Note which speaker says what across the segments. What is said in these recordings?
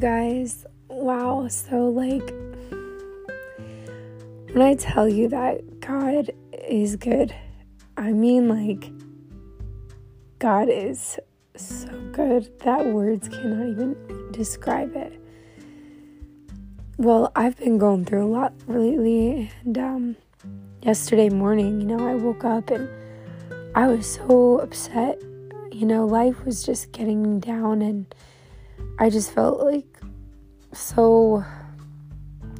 Speaker 1: guys. Wow. So, like, when I tell you that God is good, I mean, like, God is so good that words cannot even describe it. Well, I've been going through a lot lately, and um, yesterday morning, you know, I woke up and I was so upset. You know, life was just getting me down, and I just felt like so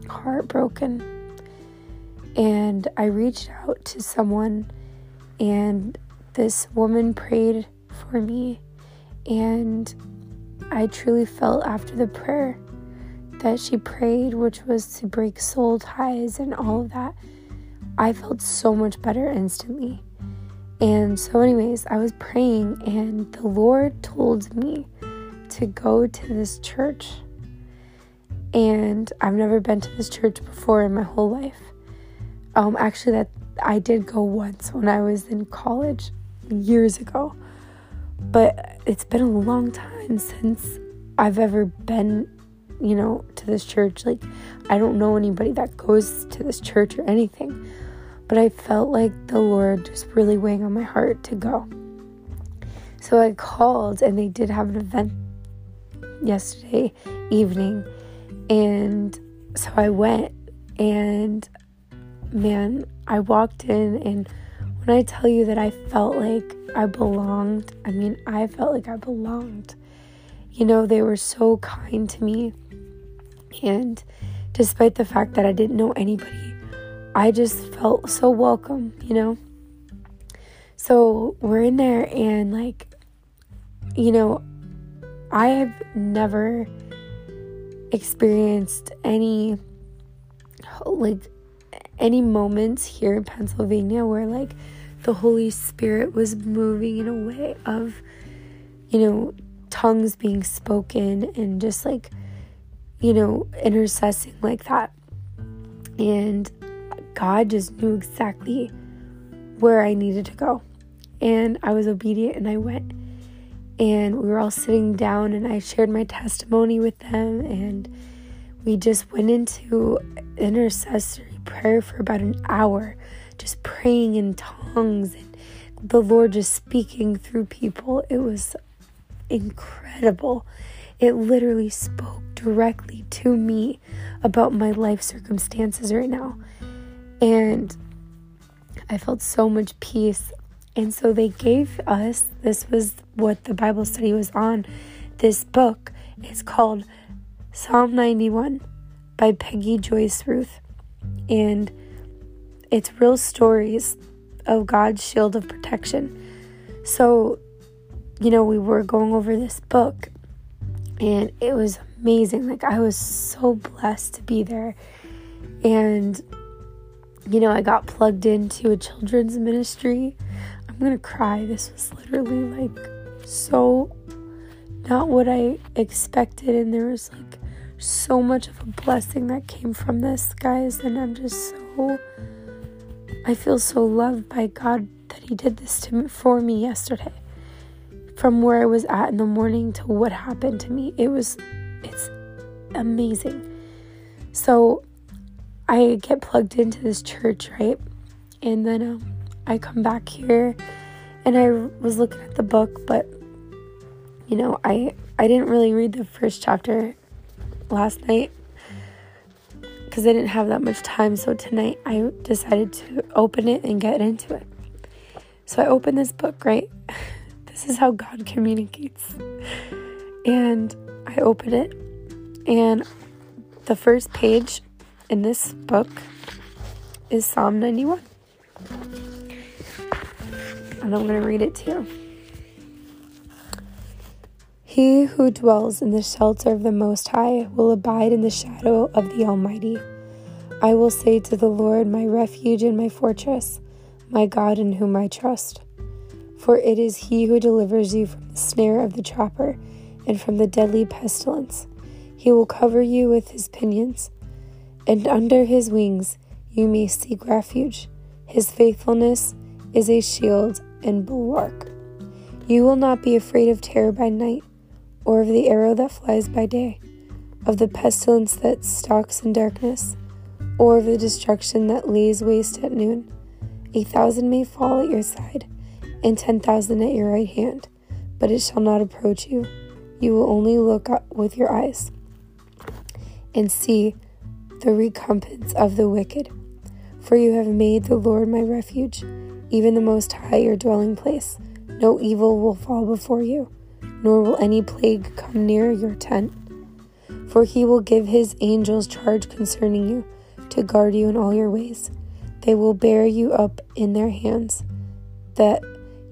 Speaker 1: heartbroken. And I reached out to someone, and this woman prayed for me. And I truly felt after the prayer that she prayed, which was to break soul ties and all of that, I felt so much better instantly. And so, anyways, I was praying, and the Lord told me to go to this church. And I've never been to this church before in my whole life. Um, actually, that I did go once when I was in college years ago, but it's been a long time since I've ever been, you know, to this church. Like, I don't know anybody that goes to this church or anything, but I felt like the Lord just really weighing on my heart to go. So I called, and they did have an event yesterday evening, and so I went, and man, I walked in, and when I tell you that I felt like I belonged, I mean, I felt like I belonged. You know, they were so kind to me. And despite the fact that I didn't know anybody, I just felt so welcome, you know? So we're in there, and like, you know, I have never experienced any like any moments here in Pennsylvania where like the Holy Spirit was moving in a way of, you know, tongues being spoken and just like, you know, intercessing like that. And God just knew exactly where I needed to go. And I was obedient and I went. And we were all sitting down and I shared my testimony with them. And we just went into intercessory prayer for about an hour, just praying in tongues and the Lord just speaking through people. It was incredible. It literally spoke directly to me about my life circumstances right now. And I felt so much peace. And so they gave us this was what the Bible study was on. This book is called Psalm 91 by Peggy Joyce Ruth and it's real stories of God's shield of protection. So, you know, we were going over this book and it was amazing. Like, I was so blessed to be there. And, you know, I got plugged into a children's ministry. I'm gonna cry. This was literally like so not what I expected. And there was like so much of a blessing that came from this, guys, and I'm just so I feel so loved by God that he did this to me for me yesterday. From where I was at in the morning to what happened to me. It was it's amazing. So I get plugged into this church, right? And then um, I come back here and I was looking at the book, but you know, I I didn't really read the first chapter last night because I didn't have that much time. So tonight I decided to open it and get into it. So I opened this book, right? This is how God communicates. And I open it, and the first page in this book is Psalm 91. And I'm going to read it to you. He who dwells in the shelter of the Most High will abide in the shadow of the Almighty. I will say to the Lord, my refuge and my fortress, my God in whom I trust. For it is he who delivers you from the snare of the trapper and from the deadly pestilence. He will cover you with his pinions, and under his wings you may seek refuge. His faithfulness is a shield and bulwark. You will not be afraid of terror by night or of the arrow that flies by day, of the pestilence that stalks in darkness, or of the destruction that lays waste at noon. A thousand may fall at your side, and ten thousand at your right hand, but it shall not approach you. You will only look up with your eyes and see the recompense of the wicked. For you have made the Lord my refuge, even the Most High your dwelling place. No evil will fall before you, nor will any plague come near your tent. For he will give his angels charge concerning you, to guard you in all your ways. They will bear you up in their hands, that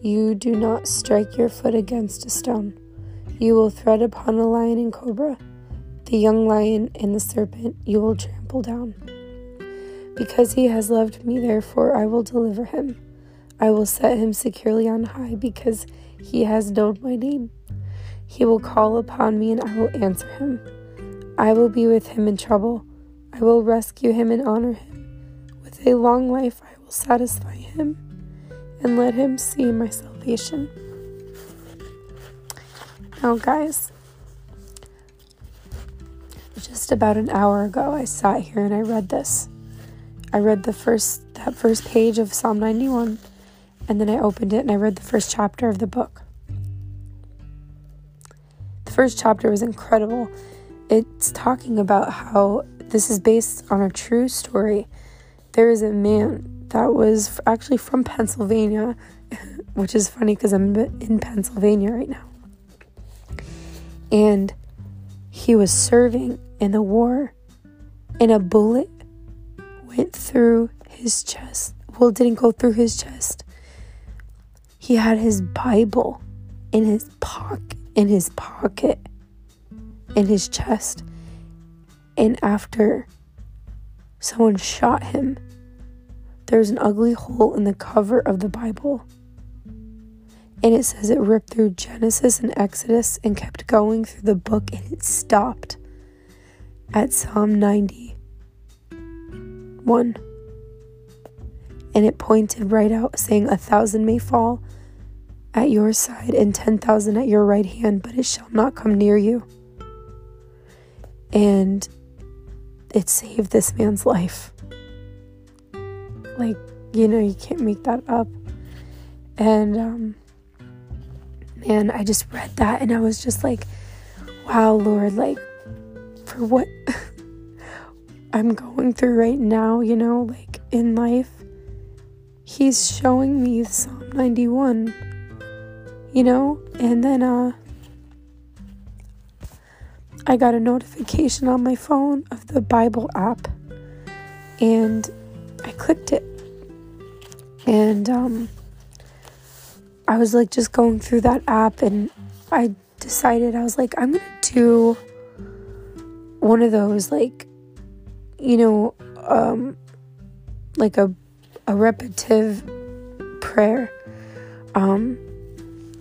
Speaker 1: you do not strike your foot against a stone. You will tread upon a lion and cobra, the young lion and the serpent you will trample down. Because he has loved me, therefore I will deliver him. I will set him securely on high, because he has known my name. He will call upon me, and I will answer him. I will be with him in trouble. I will rescue him and honor him. With a long life I will satisfy him and let him see my salvation. Now, guys, just about an hour ago, I sat here and I read this. I read the first that first page of Psalm 91, and then I opened it and I read the first chapter of the book. The first chapter was incredible it's talking about how this is based on a true story. There is a man that was actually from Pennsylvania, which is funny because I'm in Pennsylvania right now. And he was serving in the war, and a bullet went through his chest. Well, it didn't go through his chest. He had his Bible in his pocket in his pocket in his chest. And after someone shot him, there's an ugly hole in the cover of the Bible. And it says it ripped through Genesis and Exodus and kept going through the book and it stopped at Psalm 91. And it pointed right out, saying, A thousand may fall at your side and ten thousand at your right hand, but it shall not come near you and it saved this man's life. Like, you know, you can't make that up. And, um, man, I just read that and I was just like, wow, Lord, like, for what I'm going through right now, you know, like in life, He's showing me Psalm 91, you know, and then, uh, I got a notification on my phone of the Bible app and I clicked it. And um, I was like just going through that app and I decided I was like I'm going to do one of those like you know um like a a repetitive prayer um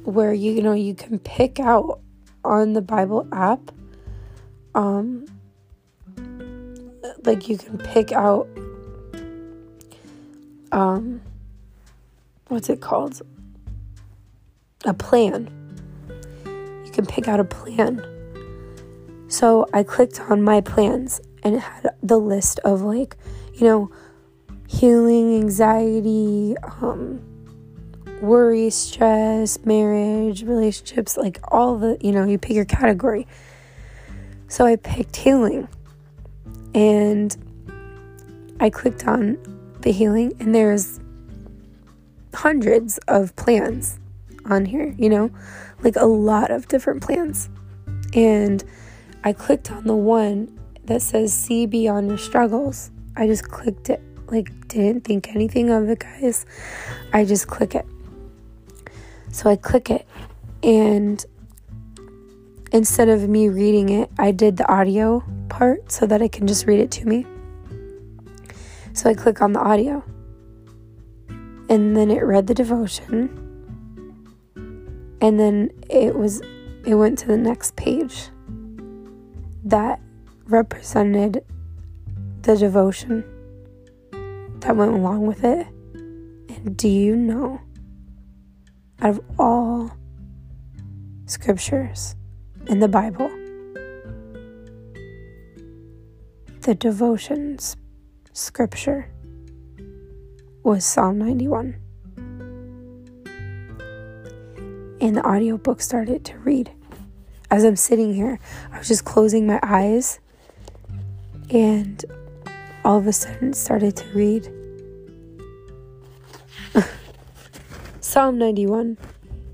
Speaker 1: where you, know you can pick out on the Bible app um like you can pick out um what's it called? A plan. You can pick out a plan. So i clicked on my plans and it had the list of like you know healing anxiety um worry stress marriage relationships like all the you know you pick your category so I picked healing and I clicked on the healing, and there's hundreds of plans on here, you know, like a lot of different plans. And I clicked on the one that says see beyond your struggles. I just clicked it, like, didn't think anything of it, guys. I just click it. So I click it, and instead of me reading it, I did the audio part so that I can just read it to me. So I click on the audio. And then it read the devotion. And then it was it went to the next page that represented the devotion that went along with it. And do you know out of all scriptures in the Bible. the devotions scripture was Psalm 91. And the audiobook started to read. As I'm sitting here, I was just closing my eyes and all of a sudden started to read Psalm 91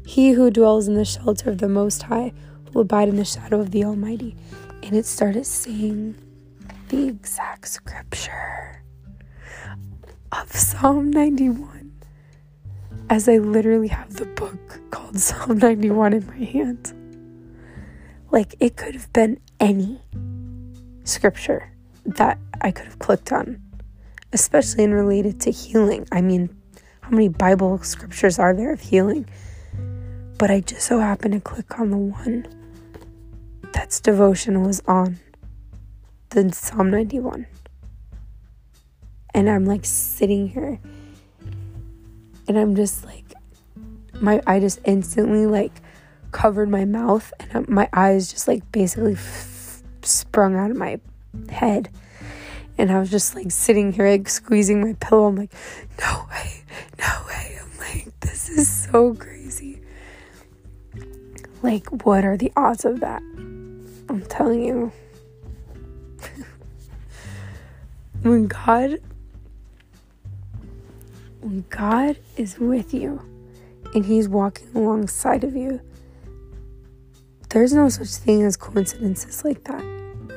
Speaker 1: He who dwells in the shelter of the Most High will abide in the shadow of the Almighty. And it started saying the exact scripture of Psalm 91 as I literally have the book called Psalm 91 in my hand. Like it could have been any scripture that I could have clicked on, especially in related to healing. I mean, how many Bible scriptures are there of healing? But I just so happened to click on the one that's devotion was on the Psalm 91. And I'm like sitting here and I'm just like my I just instantly like covered my mouth and my eyes just like basically f- sprung out of my head. And I was just like sitting here, like squeezing my pillow. I'm like, no way. Like, this is so crazy. Like, what are the odds of that? I'm telling you. when God when God is with you and he's walking alongside of you, there's no such thing as coincidences like that.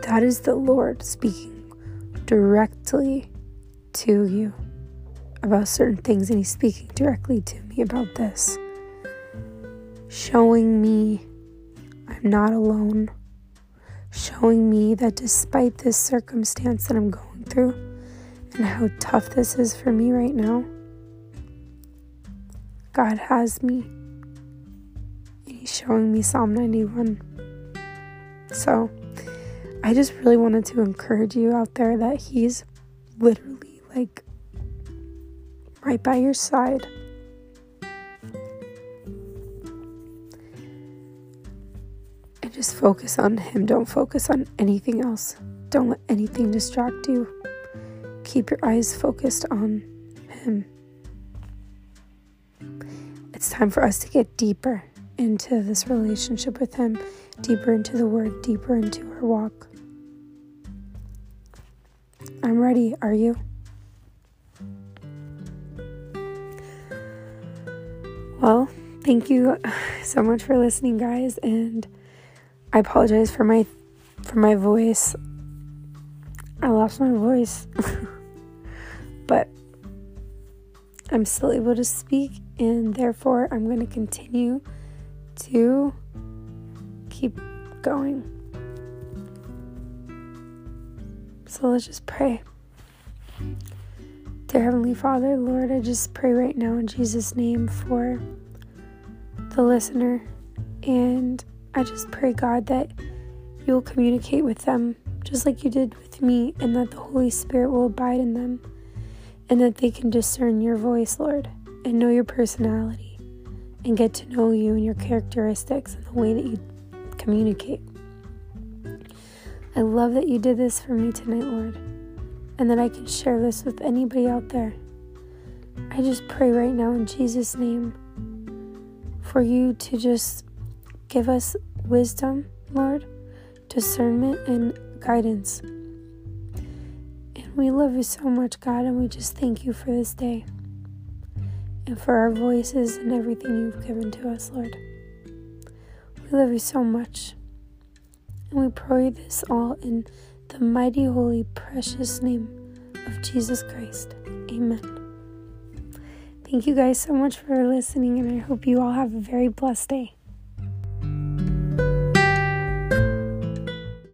Speaker 1: That is the Lord speaking directly to you about certain things, and He's speaking directly to me about this, showing me I'm not alone, showing me that despite this circumstance that I'm going through and how tough this is for me right now, God has me. And He's showing me Psalm 91. So, I just really wanted to encourage you out there that He's literally like right by your side. And just focus on Him. Don't focus on anything else. Don't let anything distract you. Keep your eyes focused on Him. It's time for us to get deeper into this relationship with Him, deeper into the Word, deeper into our walk. I'm ready. Are you? Well, thank you so much for listening, guys, and I apologize for my for my voice. I lost my voice. but I'm still able to speak and therefore I'm going to continue to keep going. So let's just pray. Dear Heavenly Father, Lord, I just pray right now in Jesus' name for the listener. And I just pray, God, that you'll communicate with them just like you did with me, and that the Holy Spirit will abide in them, and that they can discern your voice, Lord, and know your personality, and get to know you and your characteristics and the way that you communicate. I love that you did this for me tonight, Lord, and that I can share this with anybody out there. I just pray right now in Jesus' name for you to just give us wisdom, Lord, discernment, and guidance. And we love you so much, God, and we just thank you for this day and for our voices and everything you've given to us, Lord. We love you so much. And we pray this all in the mighty, holy, precious name of Jesus Christ. Amen. Thank you guys so much for listening, and I hope you all have a very blessed day.